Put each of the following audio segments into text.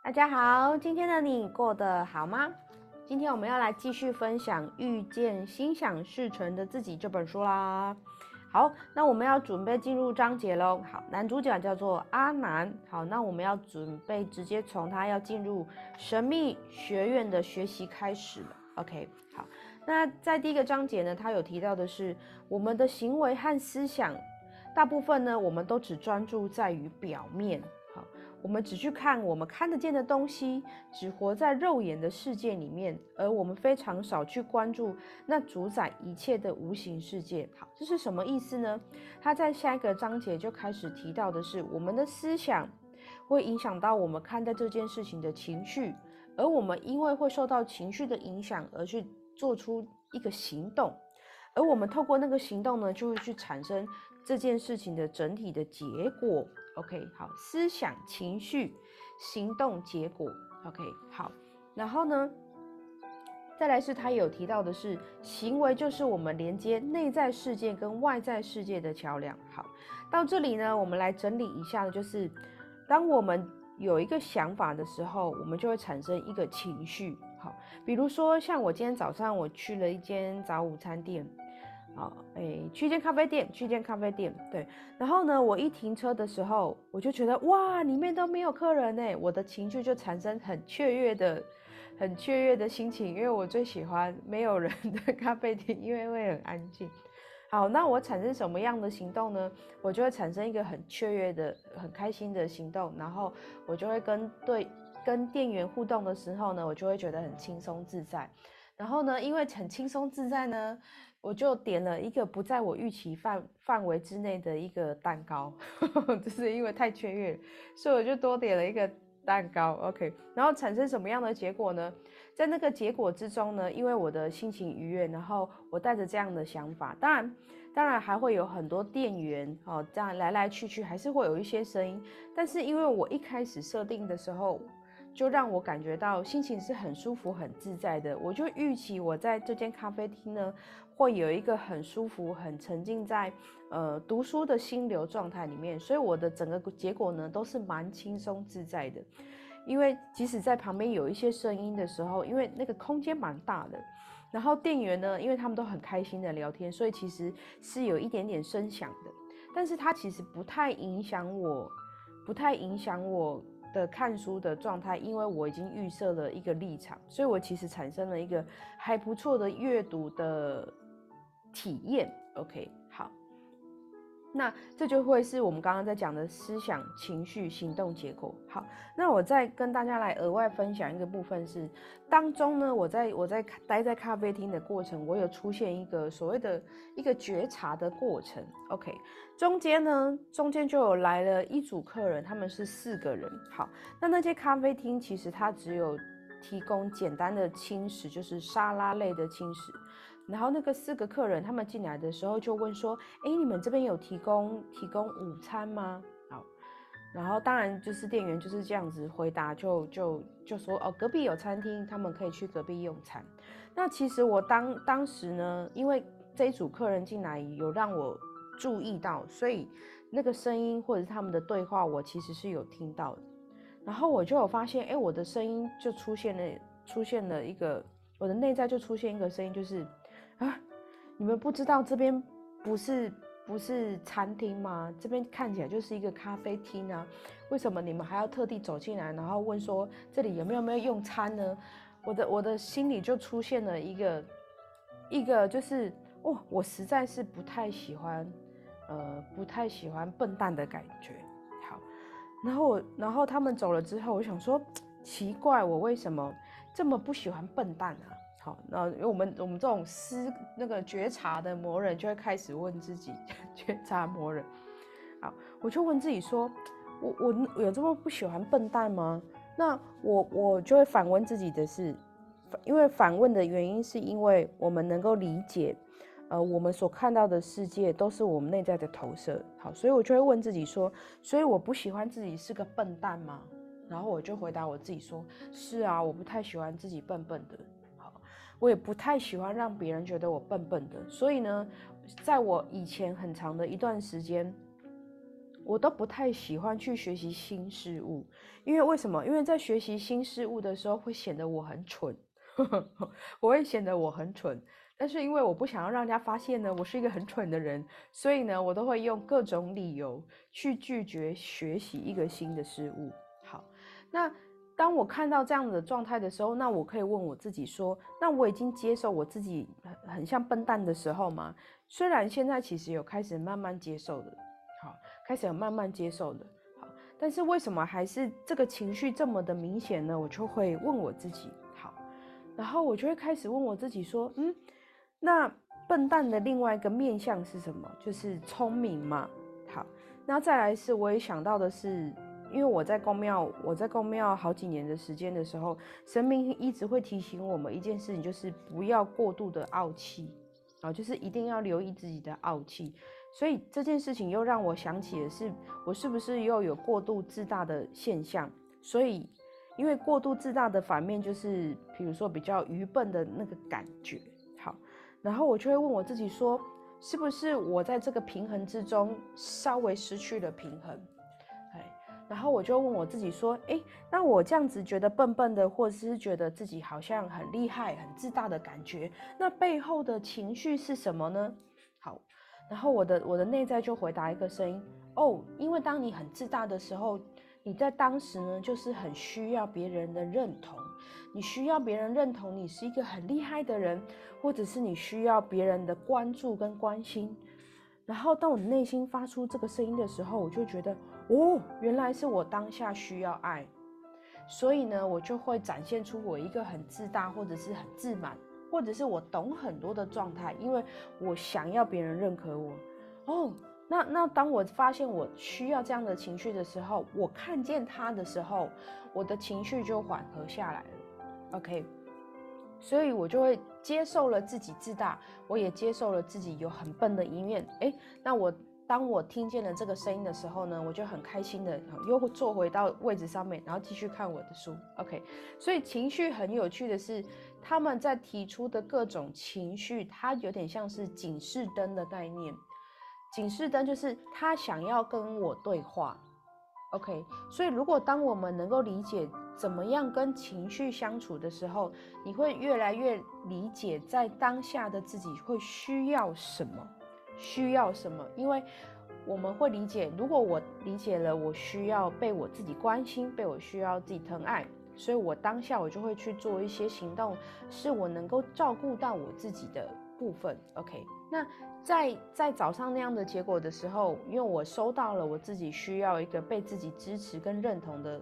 大家好，今天的你过得好吗？今天我们要来继续分享《遇见心想事成的自己》这本书啦。好，那我们要准备进入章节喽。好，男主角叫做阿南。好，那我们要准备直接从他要进入神秘学院的学习开始了。OK，好，那在第一个章节呢，他有提到的是我们的行为和思想，大部分呢，我们都只专注在于表面。我们只去看我们看得见的东西，只活在肉眼的世界里面，而我们非常少去关注那主宰一切的无形世界。好，这是什么意思呢？他在下一个章节就开始提到的是，我们的思想会影响到我们看待这件事情的情绪，而我们因为会受到情绪的影响而去做出一个行动，而我们透过那个行动呢，就会去产生这件事情的整体的结果。OK，好，思想、情绪、行动、结果。OK，好，然后呢，再来是他有提到的是，行为就是我们连接内在世界跟外在世界的桥梁。好，到这里呢，我们来整理一下，就是当我们有一个想法的时候，我们就会产生一个情绪。好，比如说像我今天早上我去了一间早午餐店。好，哎，去一间咖啡店，去一间咖啡店，对。然后呢，我一停车的时候，我就觉得哇，里面都没有客人呢，我的情绪就产生很雀跃的、很雀跃的心情，因为我最喜欢没有人的 咖啡店，因为会很安静。好，那我产生什么样的行动呢？我就会产生一个很雀跃的、很开心的行动，然后我就会跟对跟店员互动的时候呢，我就会觉得很轻松自在。然后呢，因为很轻松自在呢。我就点了一个不在我预期范范围之内的一个蛋糕，就是因为太雀跃，所以我就多点了一个蛋糕。OK，然后产生什么样的结果呢？在那个结果之中呢，因为我的心情愉悦，然后我带着这样的想法，当然，当然还会有很多店员哦，这样来来去去，还是会有一些声音。但是因为我一开始设定的时候。就让我感觉到心情是很舒服、很自在的。我就预期我在这间咖啡厅呢，会有一个很舒服、很沉浸在呃读书的心流状态里面。所以我的整个结果呢，都是蛮轻松自在的。因为即使在旁边有一些声音的时候，因为那个空间蛮大的，然后店员呢，因为他们都很开心的聊天，所以其实是有一点点声响的。但是它其实不太影响我，不太影响我。的看书的状态，因为我已经预设了一个立场，所以我其实产生了一个还不错的阅读的体验。OK 好。那这就会是我们刚刚在讲的思想、情绪、行动、结果。好，那我再跟大家来额外分享一个部分是，当中呢，我在我在待在咖啡厅的过程，我有出现一个所谓的一个觉察的过程。OK，中间呢，中间就有来了一组客人，他们是四个人。好，那那间咖啡厅其实它只有提供简单的轻食，就是沙拉类的轻食。然后那个四个客人他们进来的时候就问说：“哎，你们这边有提供提供午餐吗？”好，然后当然就是店员就是这样子回答，就就就说：“哦，隔壁有餐厅，他们可以去隔壁用餐。”那其实我当当时呢，因为这一组客人进来有让我注意到，所以那个声音或者是他们的对话，我其实是有听到的。然后我就有发现，哎，我的声音就出现了，出现了一个我的内在就出现一个声音，就是。啊，你们不知道这边不是不是餐厅吗？这边看起来就是一个咖啡厅啊，为什么你们还要特地走进来，然后问说这里有没有没有用餐呢？我的我的心里就出现了一个一个就是哦，我实在是不太喜欢，呃，不太喜欢笨蛋的感觉。然后我然后他们走了之后，我想说奇怪，我为什么这么不喜欢笨蛋啊？好那因为我们我们这种思那个觉察的魔人就会开始问自己，觉察魔人，好，我就问自己说，我我有这么不喜欢笨蛋吗？那我我就会反问自己的是，因为反问的原因是因为我们能够理解，呃，我们所看到的世界都是我们内在的投射。好，所以我就会问自己说，所以我不喜欢自己是个笨蛋吗？然后我就回答我自己说，是啊，我不太喜欢自己笨笨的。好我也不太喜欢让别人觉得我笨笨的，所以呢，在我以前很长的一段时间，我都不太喜欢去学习新事物，因为为什么？因为在学习新事物的时候，会显得我很蠢，我会显得我很蠢。但是因为我不想要让人家发现呢，我是一个很蠢的人，所以呢，我都会用各种理由去拒绝学习一个新的事物。好，那当我看到这样的状态的时候，那我可以问我自己说：那我已经接受我自己很很像笨蛋的时候吗？虽然现在其实有开始慢慢接受的，好，开始有慢慢接受的，好，但是为什么还是这个情绪这么的明显呢？我就会问我自己，好，然后我就会开始问我自己说：嗯。那笨蛋的另外一个面相是什么？就是聪明嘛。好，那再来是，我也想到的是，因为我在公庙，我在公庙好几年的时间的时候，神明一直会提醒我们一件事情，就是不要过度的傲气啊，就是一定要留意自己的傲气。所以这件事情又让我想起的是，我是不是又有过度自大的现象？所以，因为过度自大的反面就是，比如说比较愚笨的那个感觉。然后我就会问我自己说，是不是我在这个平衡之中稍微失去了平衡？哎，然后我就问我自己说，哎，那我这样子觉得笨笨的，或者是觉得自己好像很厉害、很自大的感觉，那背后的情绪是什么呢？好，然后我的我的内在就回答一个声音，哦，因为当你很自大的时候，你在当时呢，就是很需要别人的认同。你需要别人认同你是一个很厉害的人，或者是你需要别人的关注跟关心。然后，当我内心发出这个声音的时候，我就觉得，哦，原来是我当下需要爱。所以呢，我就会展现出我一个很自大，或者是很自满，或者是我懂很多的状态，因为我想要别人认可我。哦，那那当我发现我需要这样的情绪的时候，我看见他的时候，我的情绪就缓和下来了。OK，所以我就会接受了自己自大，我也接受了自己有很笨的一面。哎，那我当我听见了这个声音的时候呢，我就很开心的又坐回到位置上面，然后继续看我的书。OK，所以情绪很有趣的是，他们在提出的各种情绪，它有点像是警示灯的概念。警示灯就是他想要跟我对话。OK，所以如果当我们能够理解。怎么样跟情绪相处的时候，你会越来越理解在当下的自己会需要什么，需要什么？因为我们会理解，如果我理解了我需要被我自己关心，被我需要自己疼爱，所以我当下我就会去做一些行动，是我能够照顾到我自己的部分。OK，那在在早上那样的结果的时候，因为我收到了我自己需要一个被自己支持跟认同的。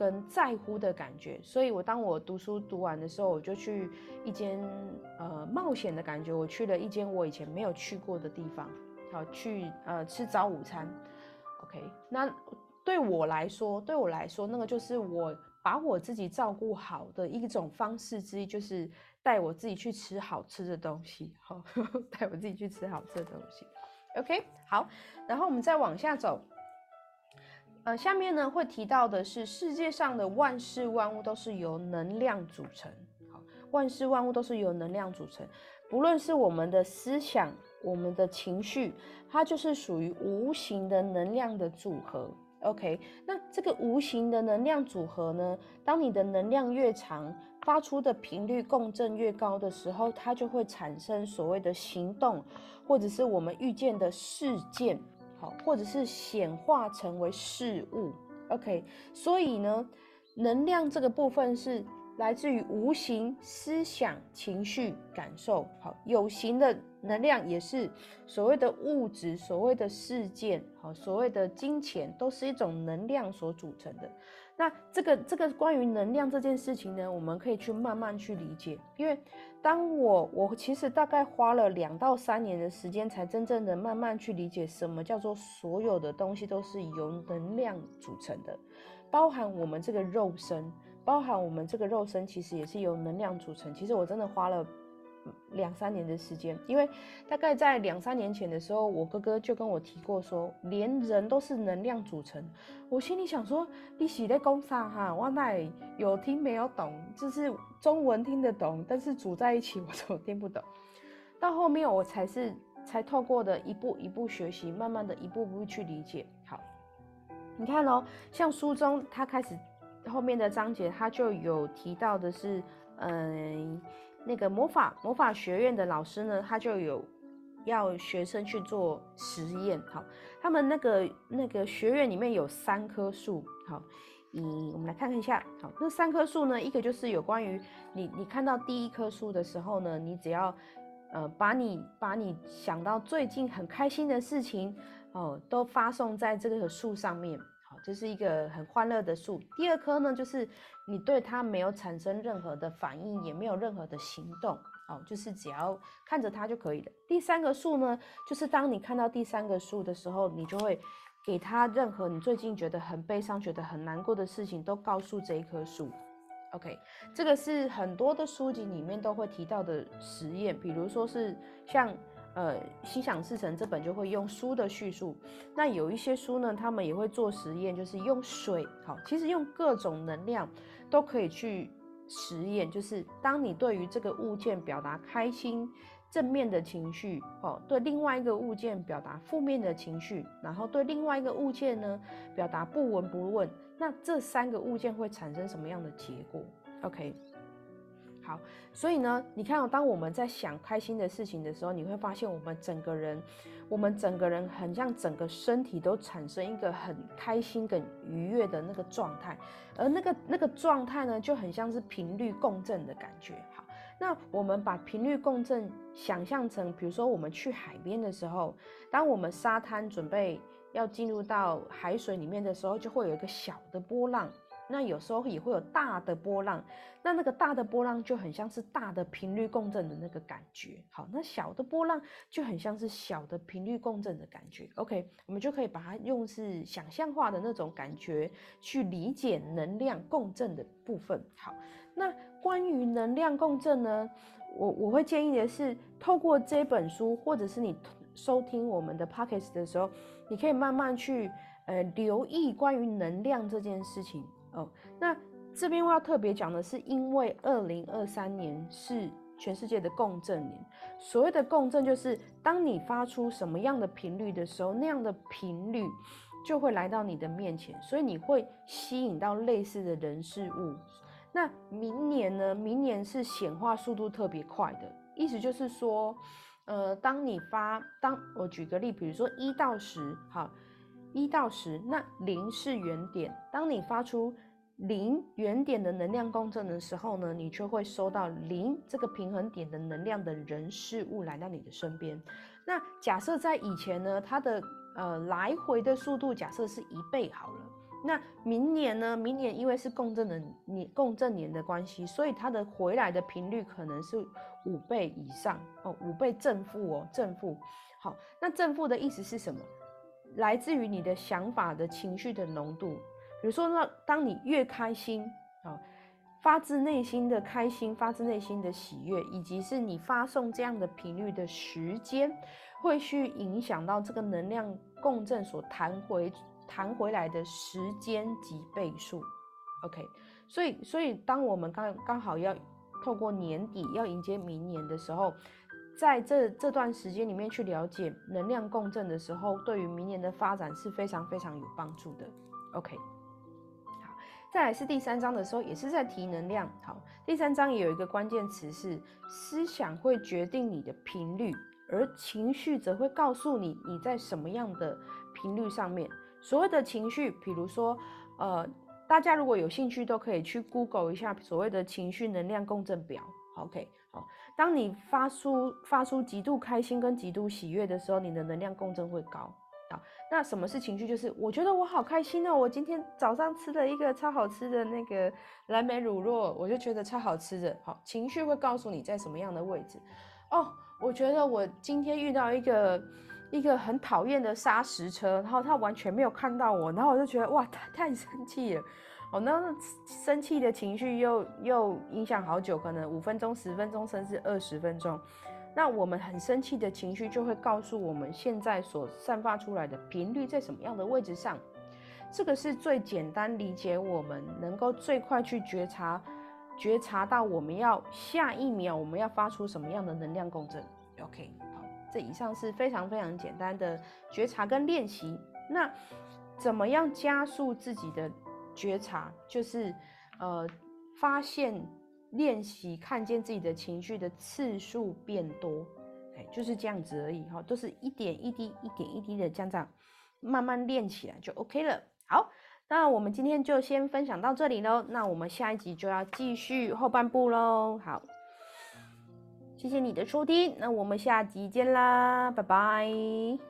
跟在乎的感觉，所以我当我读书读完的时候，我就去一间呃冒险的感觉，我去了一间我以前没有去过的地方，好去呃吃早午餐。OK，那对我来说，对我来说，那个就是我把我自己照顾好的一种方式之一，就是带我自己去吃好吃的东西，好 带我自己去吃好吃的东西。OK，好，然后我们再往下走。呃，下面呢会提到的是，世界上的万事万物都是由能量组成。好，万事万物都是由能量组成，不论是我们的思想、我们的情绪，它就是属于无形的能量的组合。OK，那这个无形的能量组合呢，当你的能量越长，发出的频率共振越高的时候，它就会产生所谓的行动，或者是我们遇见的事件。好，或者是显化成为事物，OK。所以呢，能量这个部分是来自于无形思想、情绪、感受。好，有形的能量也是所谓的物质、所谓的事件、好，所谓的金钱，都是一种能量所组成的。那这个这个关于能量这件事情呢，我们可以去慢慢去理解，因为。当我我其实大概花了两到三年的时间，才真正的慢慢去理解什么叫做所有的东西都是由能量组成的，包含我们这个肉身，包含我们这个肉身其实也是由能量组成。其实我真的花了。两三年的时间，因为大概在两三年前的时候，我哥哥就跟我提过说，连人都是能量组成。我心里想说，你是在讲啥哈？我那有听没有懂，就是中文听得懂，但是组在一起 我怎么听不懂？到后面我才是才透过的一步一步学习，慢慢的一步步去理解。好，你看哦，像书中他开始后面的章节，他就有提到的是，嗯，那个魔法魔法学院的老师呢，他就有要学生去做实验。好，他们那个那个学院里面有三棵树。好，嗯，我们来看看一下。好，那三棵树呢，一个就是有关于你你看到第一棵树的时候呢，你只要呃把你把你想到最近很开心的事情。哦，都发送在这个树上面，这是一个很欢乐的树。第二棵呢，就是你对它没有产生任何的反应，也没有任何的行动，哦，就是只要看着它就可以了。第三个树呢，就是当你看到第三个树的时候，你就会给它任何你最近觉得很悲伤、觉得很难过的事情，都告诉这一棵树。OK，这个是很多的书籍里面都会提到的实验，比如说是像。呃，心想事成这本就会用书的叙述，那有一些书呢，他们也会做实验，就是用水，好，其实用各种能量都可以去实验，就是当你对于这个物件表达开心、正面的情绪，哦，对另外一个物件表达负面的情绪，然后对另外一个物件呢表达不闻不问，那这三个物件会产生什么样的结果？OK。好，所以呢，你看，当我们在想开心的事情的时候，你会发现我们整个人，我们整个人很像整个身体都产生一个很开心、跟愉悦的那个状态，而那个那个状态呢，就很像是频率共振的感觉。好，那我们把频率共振想象成，比如说我们去海边的时候，当我们沙滩准备要进入到海水里面的时候，就会有一个小的波浪。那有时候也会有大的波浪，那那个大的波浪就很像是大的频率共振的那个感觉。好，那小的波浪就很像是小的频率共振的感觉。OK，我们就可以把它用是想象化的那种感觉去理解能量共振的部分。好，那关于能量共振呢，我我会建议的是，透过这本书或者是你收听我们的 Pockets 的时候，你可以慢慢去呃留意关于能量这件事情。哦，那这边我要特别讲的是，因为二零二三年是全世界的共振年。所谓的共振，就是当你发出什么样的频率的时候，那样的频率就会来到你的面前，所以你会吸引到类似的人事物。那明年呢？明年是显化速度特别快的，意思就是说，呃，当你发，当我举个例，比如说一到十，好。一到十，那零是原点。当你发出零原点的能量共振的时候呢，你就会收到零这个平衡点的能量的人事物来到你的身边。那假设在以前呢，它的呃来回的速度假设是一倍好了。那明年呢？明年因为是共振的年共振年的关系，所以它的回来的频率可能是五倍以上哦，五倍正负哦，正负。好，那正负的意思是什么？来自于你的想法的情绪的浓度，比如说，那当你越开心啊，发自内心的开心，发自内心的喜悦，以及是你发送这样的频率的时间，会去影响到这个能量共振所弹回弹回来的时间及倍数。OK，所以所以当我们刚刚好要透过年底要迎接明年的时候。在这这段时间里面去了解能量共振的时候，对于明年的发展是非常非常有帮助的。OK，好，再来是第三章的时候，也是在提能量。好，第三章也有一个关键词是思想会决定你的频率，而情绪则会告诉你你在什么样的频率上面。所谓的情绪，比如说，呃，大家如果有兴趣，都可以去 Google 一下所谓的情绪能量共振表。OK。好，当你发出发出极度开心跟极度喜悦的时候，你的能量共振会高。好，那什么是情绪？就是我觉得我好开心哦，我今天早上吃了一个超好吃的那个蓝莓乳酪，我就觉得超好吃的。好，情绪会告诉你在什么样的位置。哦，我觉得我今天遇到一个一个很讨厌的砂石车，然后他完全没有看到我，然后我就觉得哇，他太生气了。哦，那生气的情绪又又影响好久，可能五分钟、十分钟，甚至二十分钟。那我们很生气的情绪就会告诉我们现在所散发出来的频率在什么样的位置上。这个是最简单理解，我们能够最快去觉察、觉察到我们要下一秒我们要发出什么样的能量共振。OK，好，这以上是非常非常简单的觉察跟练习。那。怎么样加速自己的觉察？就是呃，发现、练习、看见自己的情绪的次数变多，哎，就是这样子而已哈，都是一点一滴、一点一滴的这样，慢慢练起来就 OK 了。好，那我们今天就先分享到这里喽。那我们下一集就要继续后半部喽。好，谢谢你的收听，那我们下集见啦，拜拜。